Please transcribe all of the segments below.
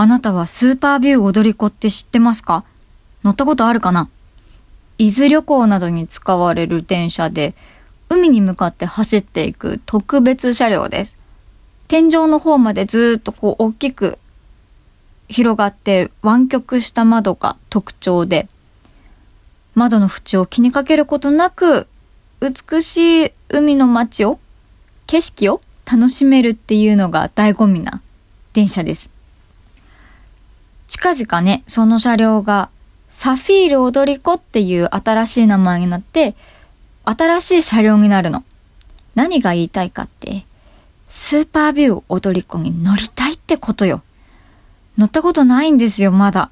あなたはスーパービュー踊り子って知ってますか？乗ったことあるかな？伊豆旅行などに使われる電車で、海に向かって走っていく特別車両です。天井の方までずっとこう大きく広がって湾曲した窓が特徴で、窓の縁を気にかけることなく、美しい海の街を、景色を楽しめるっていうのが醍醐味な電車です。近々ね、その車両がサフィール踊り子っていう新しい名前になって、新しい車両になるの。何が言いたいかって、スーパービュー踊り子に乗りたいってことよ。乗ったことないんですよ、まだ。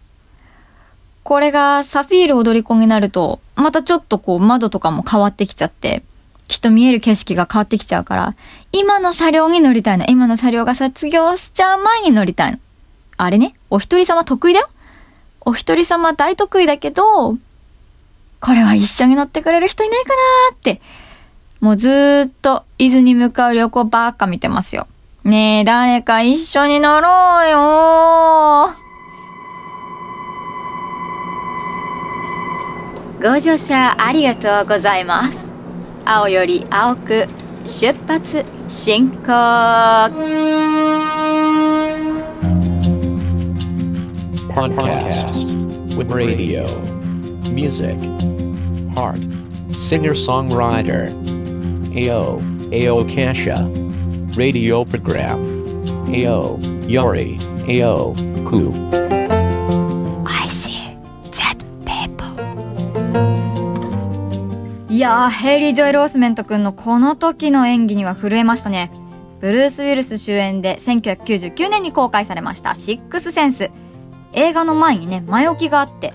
これがサフィール踊り子になると、またちょっとこう窓とかも変わってきちゃって、きっと見える景色が変わってきちゃうから、今の車両に乗りたいの。今の車両が卒業しちゃう前に乗りたいの。あれね、お一人様得意だよ。お一人様大得意だけど、これは一緒に乗ってくれる人いないかなって、もうずっと伊豆に向かう旅行ばっか見てますよ。ねえ、誰か一緒に乗ろうよご乗車ありがとうございます。青より青く出発進行。Podcast with radio, music, heart, singer-songwriter, AO, AO Kasha. radio program. AO, Yori, AO, Ku. I see that people. いやー、ヘイリー・ジョエル・オスメント君のこの時の演技には震えましたね。ブルース・ウィルス主演で1999年に公開されましたシックスセンス。映画の前にね、前置きがあって、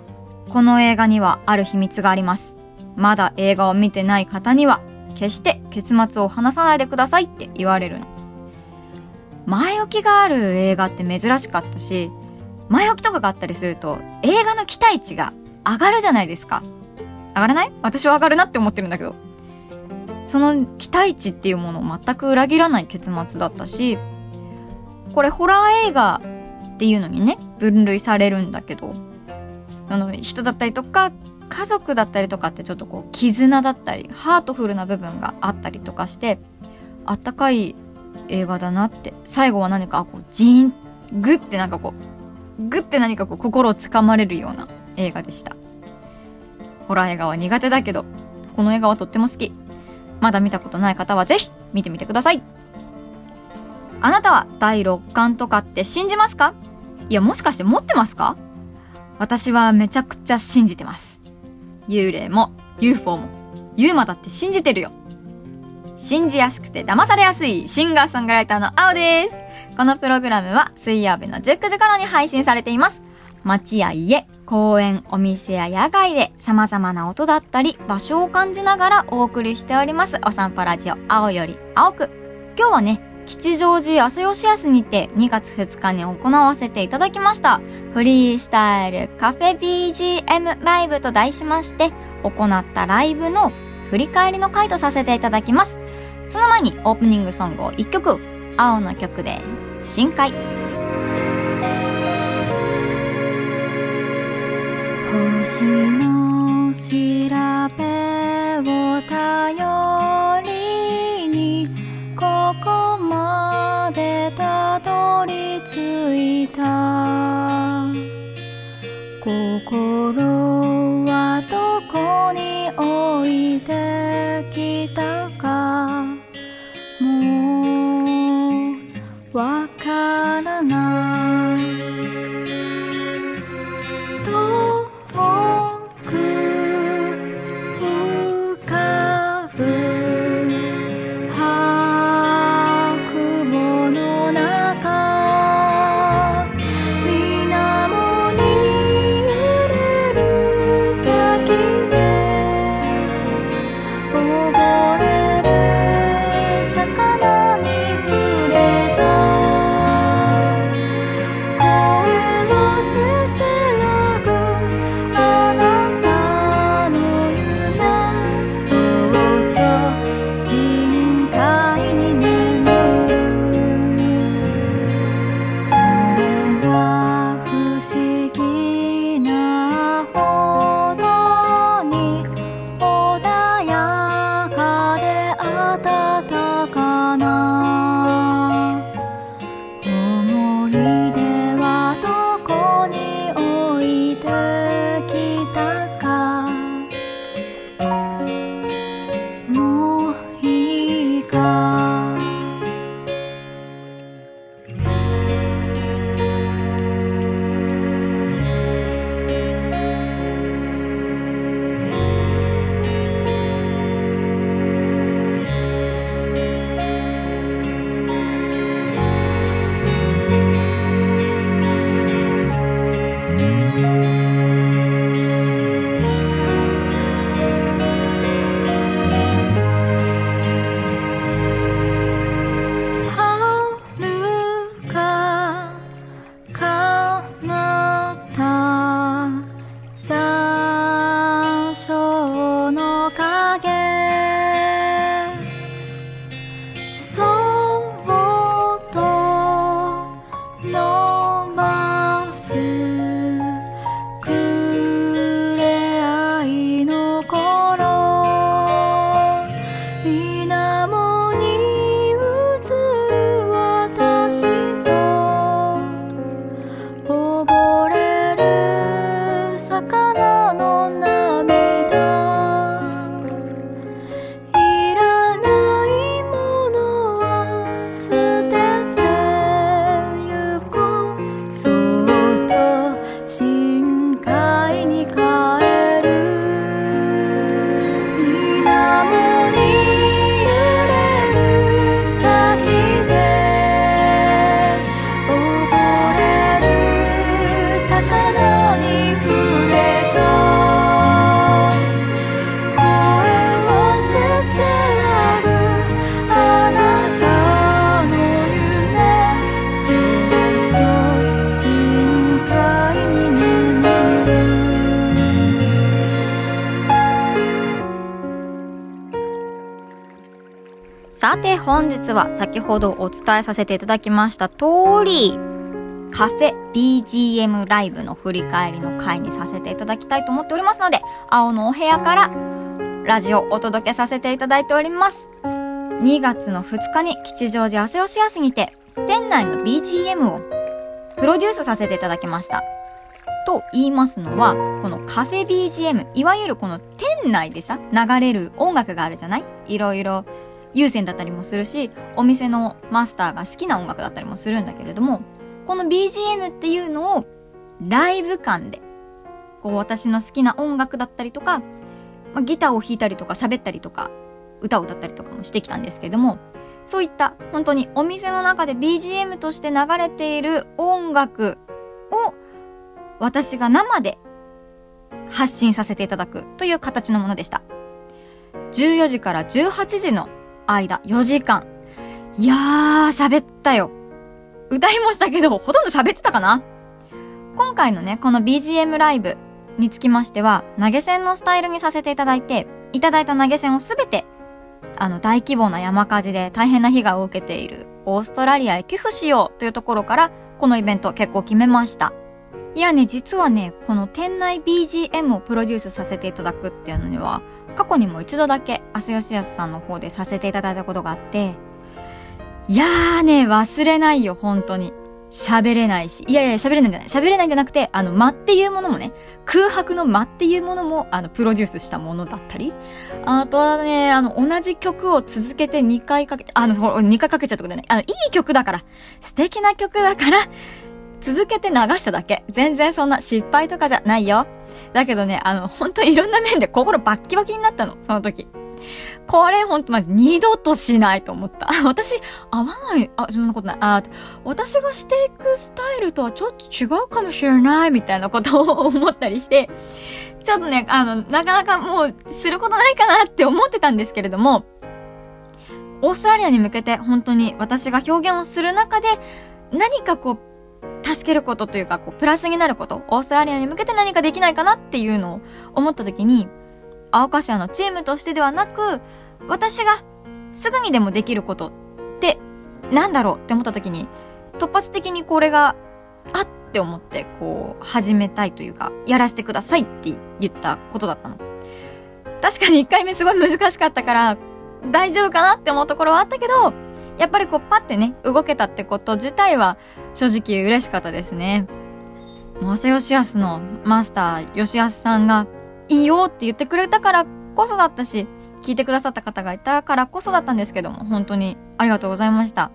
この映画にはある秘密があります。まだ映画を見てない方には決して結末を話さないでくださいって言われるの。前置きがある映画って珍しかったし、前置きとかがあったりすると映画の期待値が上がるじゃないですか。上がらない？私は上がるなって思ってるんだけど。その期待値っていうものを全く裏切らない結末だったし、これホラー映画っていうのにね、分類されるんだけど、あの人だったりとか家族だったりとかってちょっとこう絆だったりハートフルな部分があったりとかしてあったかい映画だなって。最後は何かこうジーングッてなんかこうグッて何かこう心をつかまれるような映画でした。ホラー映画は苦手だけどこの映画はとっても好き。まだ見たことない方はぜひ見てみてください。あなたは第6巻とかって信じますか？いやもしかして持ってますか？私はめちゃくちゃ信じてます幽霊も UFO もユーマだって信じてるよ信じやすくて騙されやすいシンガーソングライターの青です。このプログラムは水曜日の19時頃に配信されています。街や家、公園、お店や野外で様々な音だったり場所を感じながらお送りしておりますお散歩ラジオ青より青く。今日はね、吉祥寺朝吉安にて2月2日に行わせていただきましたフリースタイルカフェ BGM ライブと題しまして行ったライブの振り返りの回とさせていただきます。その前にオープニングソングを1曲、青の曲で深海。星の調べを頼りここまでたどり着いた。心さて本日は先ほどお伝えさせていただきました通り、カフェ BGM ライブの振り返りの回にさせていただきたいと思っておりますので、青のお部屋からラジオをお届けさせていただいております。2月の2日に吉祥寺汗をしやすぎて、店内の BGM をプロデュースさせていただきました。と言いますのは、このカフェ BGM、いわゆるこの店内でさ、流れる音楽があるじゃない？いろいろ優先だったりもするし、お店のマスターが好きな音楽だったりもするんだけれども、この BGM っていうのをライブ感で、こう私の好きな音楽だったりとか、まあ、ギターを弾いたりとか喋ったりとか、歌を歌ったりとかもしてきたんですけれども、そういった本当にお店の中で BGM として流れている音楽を私が生で発信させていただくという形のものでした。14時から18時の間4時間。いやー、喋ったよ。歌いもしたけど、ほとんど喋ってたかな？今回のね、この BGM ライブにつきましては、投げ銭のスタイルにさせていただいて、いただいた投げ銭をすべて、あの、大規模な山火事で大変な被害を受けているオーストラリアへ寄付しようというところから、このイベント結構決めました。いやね、実はね、この店内 BGM をプロデュースさせていただくっていうのには、過去にも一度だけ、アセヨシヤスさんの方でさせていただいたことがあって、いやーね、忘れないよ、本当に。喋れないし。いやいや、喋れないんじゃない。喋れないんじゃなくて、あの、間っていうものもね、空白の間っていうものも、あの、プロデュースしたものだったり。あとはね、あの、同じ曲を続けて2回かけ、あの、2回かけちゃったことね。あの、いい曲だから、素敵な曲だから、続けて流しただけ。全然そんな失敗とかじゃないよ。だけどね、あの、本当にいろんな面で心バッキバキになったの、その時。これほんとまず二度としないと思った。私、合わない、あ、そんなことない。あ、私がしていくスタイルとはちょっと違うかもしれないみたいなことを思ったりして、ちょっとね、あの、なかなかもうすることないかなって思ってたんですけれども、オーストラリアに向けて本当に私が表現をする中で何かこう助けることというか、こう、プラスになること、オーストラリアに向けて何かできないかなっていうのを思った時に、青カシアのチームとしてではなく、私がすぐにでもできることってなんだろうって思った時に、突発的にこれが、あって思って、こう、始めたいというか、やらせてくださいって言ったことだったの。確かに1回目すごい難しかったから、大丈夫かなって思うところはあったけど、やっぱりこうパッてね、動けたってこと自体は正直嬉しかったですね。正義康のマスター、吉安さんがいいよって言ってくれたからこそだったし、聞いてくださった方がいたからこそだったんですけども、本当にありがとうございました。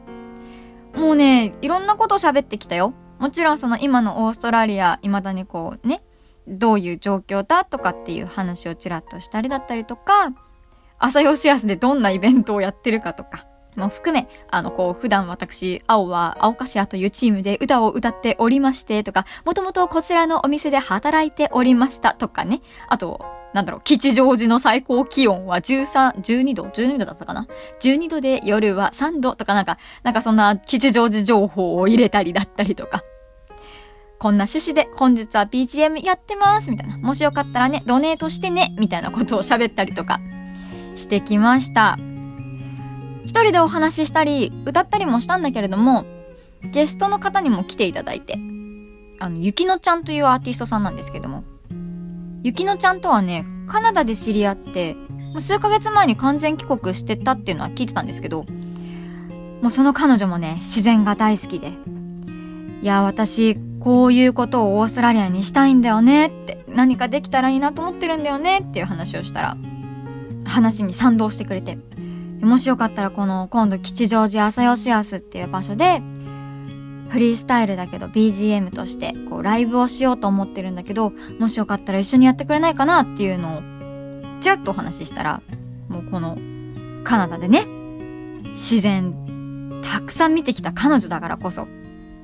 もうね、いろんなことを喋ってきたよ。もちろんその今のオーストラリア、未だにこうね、どういう状況だとかっていう話をちらっとしたりだったりとか、朝吉安でどんなイベントをやってるかとか、も含め、あの、こう、普段私、青は、青かしやというチームで歌を歌っておりましてとか、もともとこちらのお店で働いておりましたとかね。あと、なんだろう、吉祥寺の最高気温は13、12度 ?12 度だったかな ?12 度で夜は3度とかなんか、なんかそんな吉祥寺情報を入れたりだったりとか。こんな趣旨で本日は BGM やってますみたいな。もしよかったらね、ドネートしてねみたいなことを喋ったりとかしてきました。一人でお話ししたり、歌ったりもしたんだけれども、ゲストの方にも来ていただいて、あの、ゆきのちゃんというアーティストさんなんですけども、ゆきのちゃんとはね、カナダで知り合って、もう数ヶ月前に完全帰国してたっていうのは聞いてたんですけど、もうその彼女もね、自然が大好きで、いや、私、こういうことをオーストラリアにしたいんだよねって、何かできたらいいなと思ってるんだよねっていう話をしたら、話に賛同してくれて、もしよかったらこの今度吉祥寺朝吉安っていう場所でフリースタイルだけど BGM としてこうライブをしようと思ってるんだけどもしよかったら一緒にやってくれないかなっていうのをちらっとお話ししたらもうこのカナダでね自然たくさん見てきた彼女だからこそ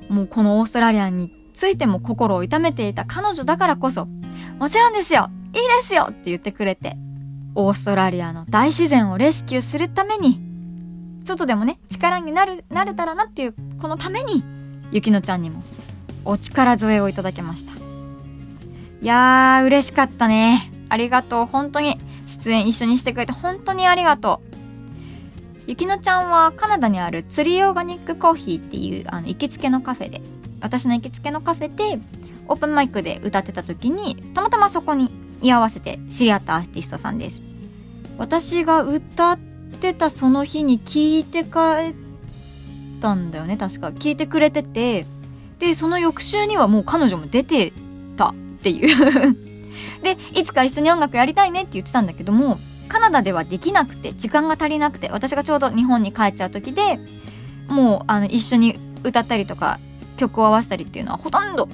もうこのオーストラリアについても心を痛めていた彼女だからこそもちろんですよいいですよって言ってくれてオーストラリアの大自然をレスキューするために、ちょっとでもね、力になる、なれたらなっていう、このために、ゆきのちゃんにも、お力添えをいただけました。いやー、嬉しかったね。ありがとう。本当に、出演一緒にしてくれて本当にありがとゆきのちゃんはカナダにあるツリーオーガニックコーヒーっていうあの行きつけのカフェで私の行きつけのカフェでオープンマイクで歌ってた時にたまたまそこに居合わせて知り合ったアーティストさんです。私が歌ってたその日に聞いて帰ったんだよね。確か。聞いてくれてて。でその翌週にはもう彼女も出てたっていう。でいつか一緒に音楽やりたいねって言ってたんだけどもカナダではできなくて時間が足りなくて私がちょうど日本に帰っちゃう時でもうあの一緒に歌ったりとか曲を合わせたりっていうのはほとんど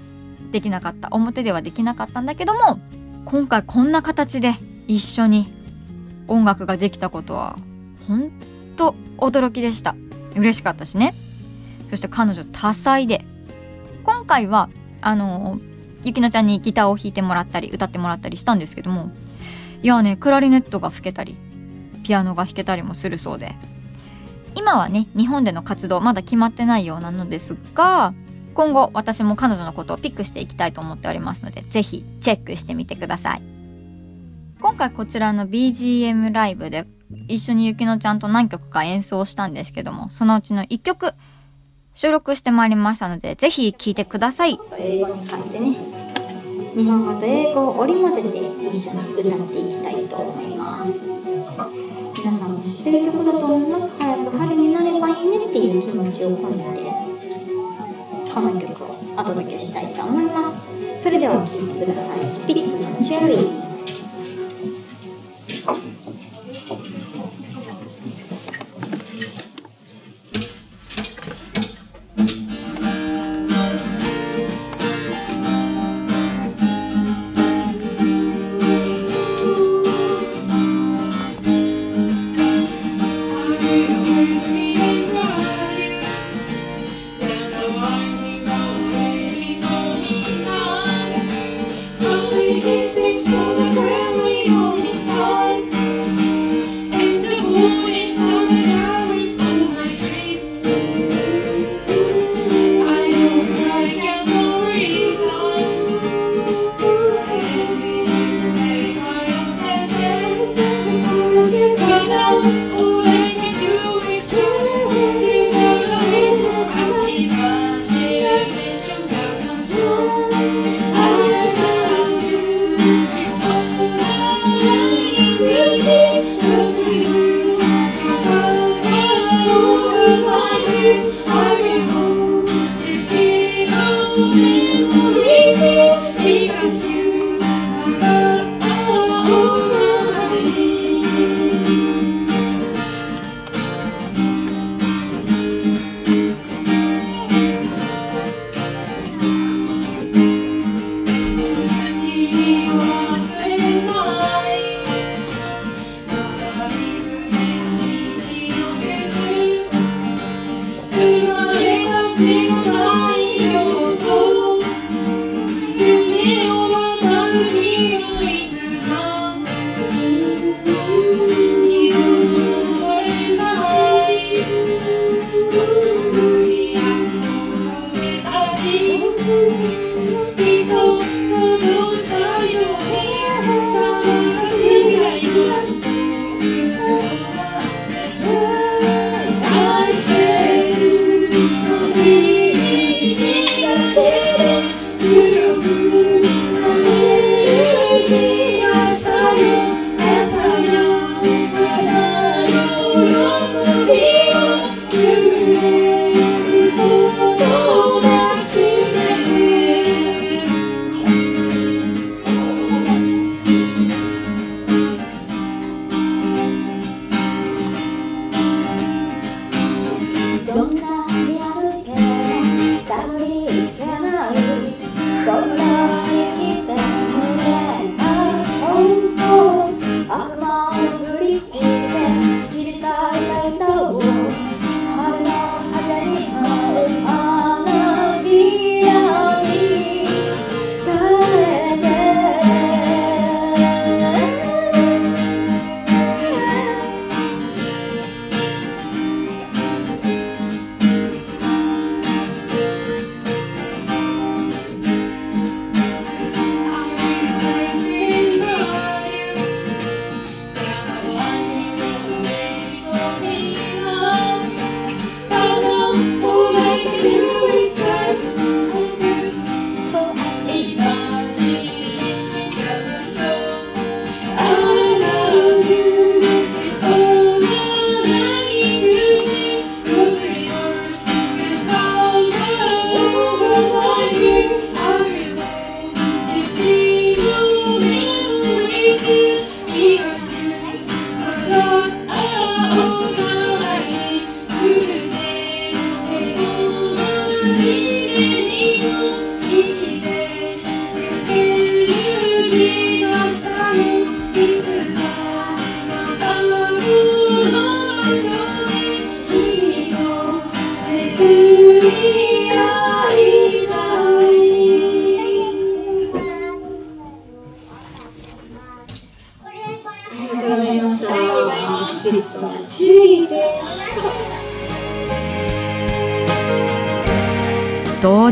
できなかった。表ではできなかったんだけども今回こんな形で一緒に音楽ができたことは本当驚きでした。嬉しかったしね。そして彼女多彩で。今回はあのゆきのちゃんにギターを弾いてもらったり歌ってもらったりしたんですけども。いやねクラリネットが吹けたりピアノが弾けたりもするそうで。今はね日本での活動まだ決まってないようなのですが今後私も彼女のことをピックしていきたいと思っておりますのでぜひチェックしてみてください。今回こちらの BGM ライブで一緒にゆきのちゃんと何曲か演奏したんですけどもそのうちの1曲収録してまいりましたのでぜひ聴いてください。英語に変えてね。日本語と英語を織り交ぜて一緒に歌っていきたいと思います。皆さんも知ってる曲だと思います。早く春になればいいねっていう気持ちを込めて。この曲をお届けしたいと思います。それでは聴いてください。スピリッツのチェリー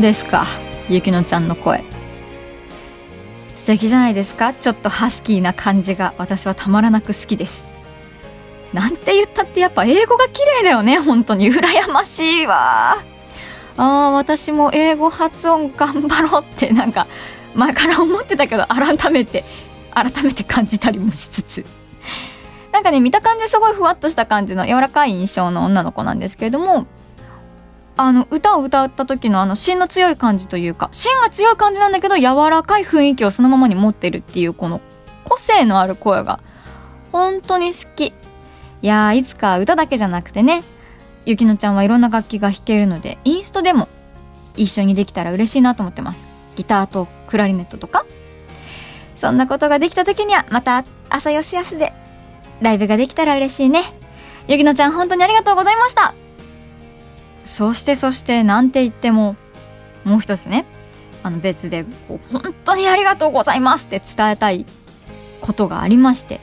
ですか？ゆきのちゃんの声。素敵じゃないですか？ちょっとハスキーな感じが。私はたまらなく好きです。なんて言ったってやっぱ英語が綺麗だよね？本当に。羨ましいわ。あー私も英語発音頑張ろうって。なんか前から思ってたけど改めて改めて感じたりもしつつ。なんかね見た感じすごいふわっとした感じの柔らかい印象の女の子なんですけれどもあの歌を歌った時のあの芯の強い感じというか芯が強い感じなんだけど柔らかい雰囲気をそのままに持ってるっていうこの個性のある声が本当に好き。いやーいつか歌だけじゃなくてねゆきのちゃんはいろんな楽器が弾けるのでインストでも一緒にできたら嬉しいなと思ってます。ギターとクラリネットとか。そんなことができた時にはまた朝よしやすでライブができたら嬉しいね。ゆきのちゃん本当にありがとうございました。そしてそしてなんて言ってももう一つねあの別でこう本当にありがとうございますって伝えたいことがありまして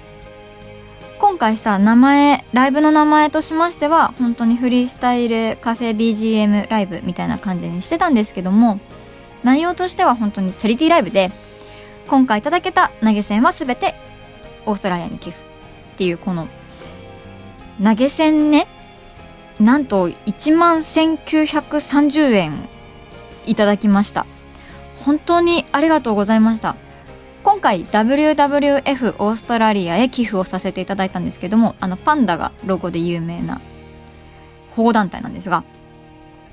今回さ名前ライブの名前としましては本当にフリースタイルカフェ BGM ライブみたいな感じにしてたんですけども内容としては本当にチャリティーライブで今回いただけた投げ銭は全てオーストラリアに寄付っていうこの投げ銭ねなんと1万1930円いただきました。本当にありがとうございました。今回 WWF オーストラリアへ寄付をさせていただいたんですけどもあのパンダがロゴで有名な保護団体なんですが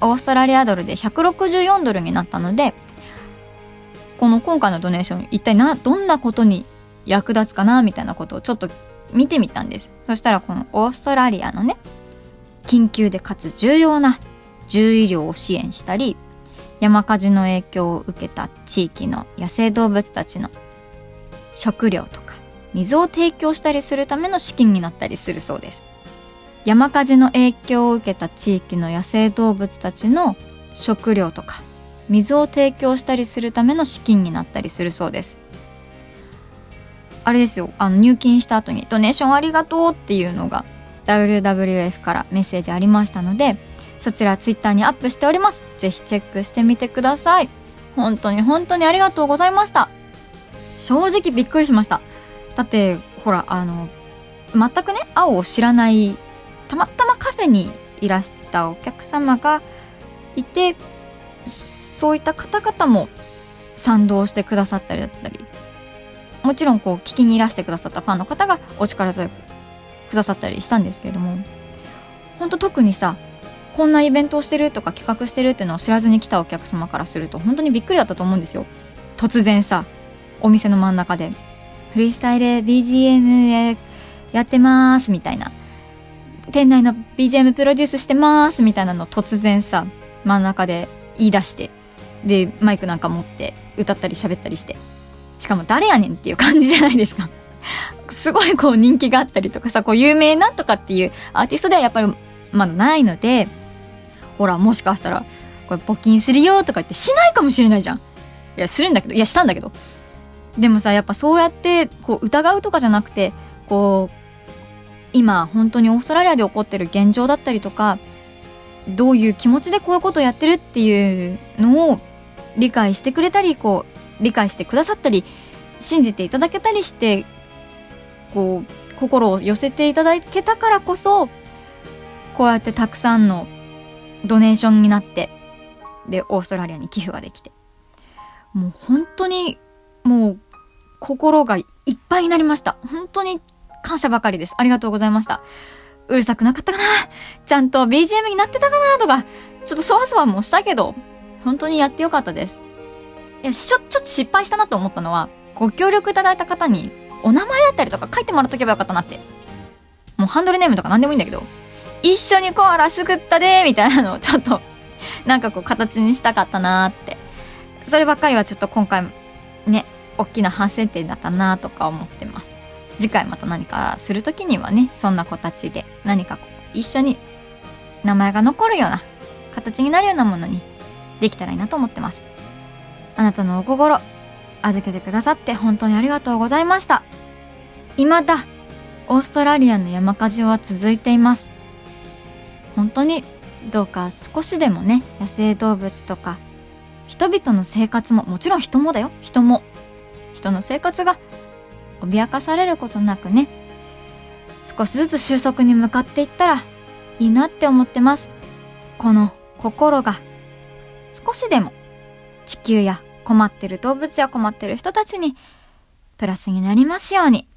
オーストラリアドルで164ドルになったのでこの今回のドネーション一体などんなことに役立つかなみたいなことをちょっと見てみたんです。そしたらこのオーストラリアのね緊急でかつ重要な獣医療を支援したり山火事の影響を受けた地域の野生動物たちの食料とか水を提供したりするための資金になったりするそうです。山火事の影響を受けた地域の野生動物たちの食料とか水を提供したりするための資金になったりするそうです。あれですよあの入金した後に「ドネーションありがとう」っていうのが WWF からメッセージありましたのでそちらツイッターにアップしております。ぜひチェックしてみてください。本当に本当にありがとうございました。正直びっくりしました。だってほらあの全くね青を知らないたまたまカフェにいらしたお客様がいてそういった方々も賛同してくださったりだったりもちろんこう聞きにいらしてくださったファンの方がお力添えくださったりしたんですけれども本当特にさこんなイベントをしてるとか企画してるっていうのを知らずに来たお客様からすると本当にびっくりだったと思うんですよ。突然さお店の真ん中でフリースタイル BGM やってますみたいな。店内の BGM プロデュースしてますみたいなの突然さ真ん中で言い出してでマイクなんか持って歌ったり喋ったりして。しかも誰やねんっていう感じじゃないですか。すごいこう人気があったりとかさこう有名なとかっていうアーティストではやっぱりまだないのでほらもしかしたらこれ募金するよとか言ってしないかもしれないじゃん。いやするんだけどいやしたんだけど。でもさやっぱそうやってこう疑うとかじゃなくてこう今本当にオーストラリアで起こってる現状だったりとかどういう気持ちでこういうことをやってるっていうのを理解してくれたりこう理解してくださったり信じていただけたりしてこう心を寄せていただけたからこそこうやってたくさんのドネーションになってでオーストラリアに寄付ができて。もう本当にもう心がいっぱいになりました。本当に感謝ばかりです。ありがとうございました。うるさくなかったかな？ちゃんと BGM になってたかな？とかちょっとそわそわもしたけど本当にやってよかったです。いやちょちょっと失敗したなと思ったのはご協力いただいた方にお名前だったりとか書いてもらっとけばよかったなって。もうハンドルネームとか何でもいいんだけど。一緒にコアラすぐったでみたいなのをちょっと なんかこう形にしたかったなって。そればっかりはちょっと今回ね大きな反省点だったなとか思ってます。次回また何かする時にはねそんな子たちで何かこう一緒に名前が残るような形になるようなものにできたらいいなと思ってます。あなたのお心。預けてくださって本当にありがとうございました。未だオーストラリアの山火事は続いています。本当にどうか少しでもね野生動物とか人々の生活ももちろん人もだよ。人も。人の生活が脅かされることなくね少しずつ収束に向かっていったらいいなって思ってます。この心が少しでも地球や困ってる動物や困ってる人たちにプラスになりますように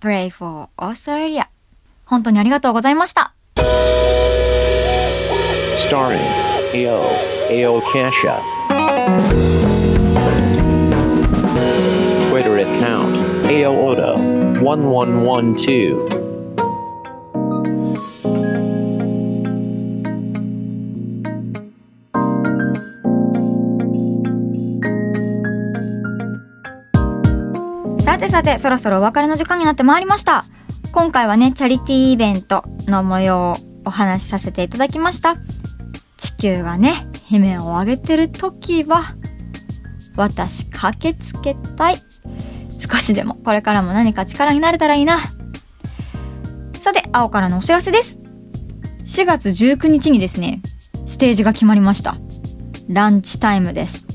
Pray for Australia 本当にありがとうございました Starring AO AO Kasha. Twitter account AO Odo 1112. さてさて、そろそろお別れの時間になってまいりました。今回はね、チャリティーイベントの模様をお話しさせていただきました。地球がね、悲鳴を上げてる時は、私駆けつけたい。少しでもこれからも何か力になれたらいいな。さて、青からのお知らせです。4月19日にですね、ステージが決まりました。ランチタイムです。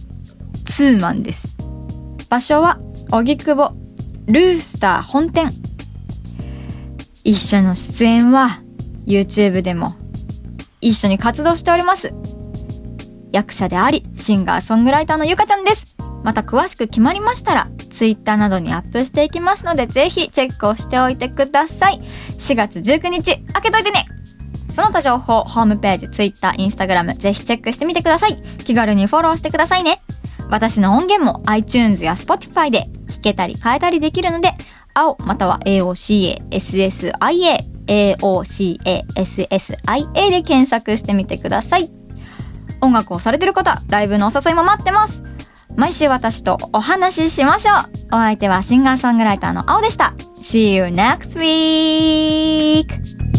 ツーマンです。場所は、荻窪、ルースター本店。一緒の出演は、YouTube でも、一緒に活動しております。役者であり、シンガーソングライターのゆかちゃんです。また詳しく決まりましたら、Twitter などにアップしていきますので、ぜひチェックをしておいてください。4月19日、開けといてねその他情報、ホームページ、Twitter、Instagram、ぜひチェックしてみてください。気軽にフォローしてくださいね。私の音源も iTunes や Spotify で聞けたり変えたりできるので、青または AOCA、SSIA、AOCA、SSIA で検索してみてください。音楽をされてる方、ライブのお誘いも待ってます。毎週私とお話ししましょう。お相手はシンガーソングライターの青でした。See you next week!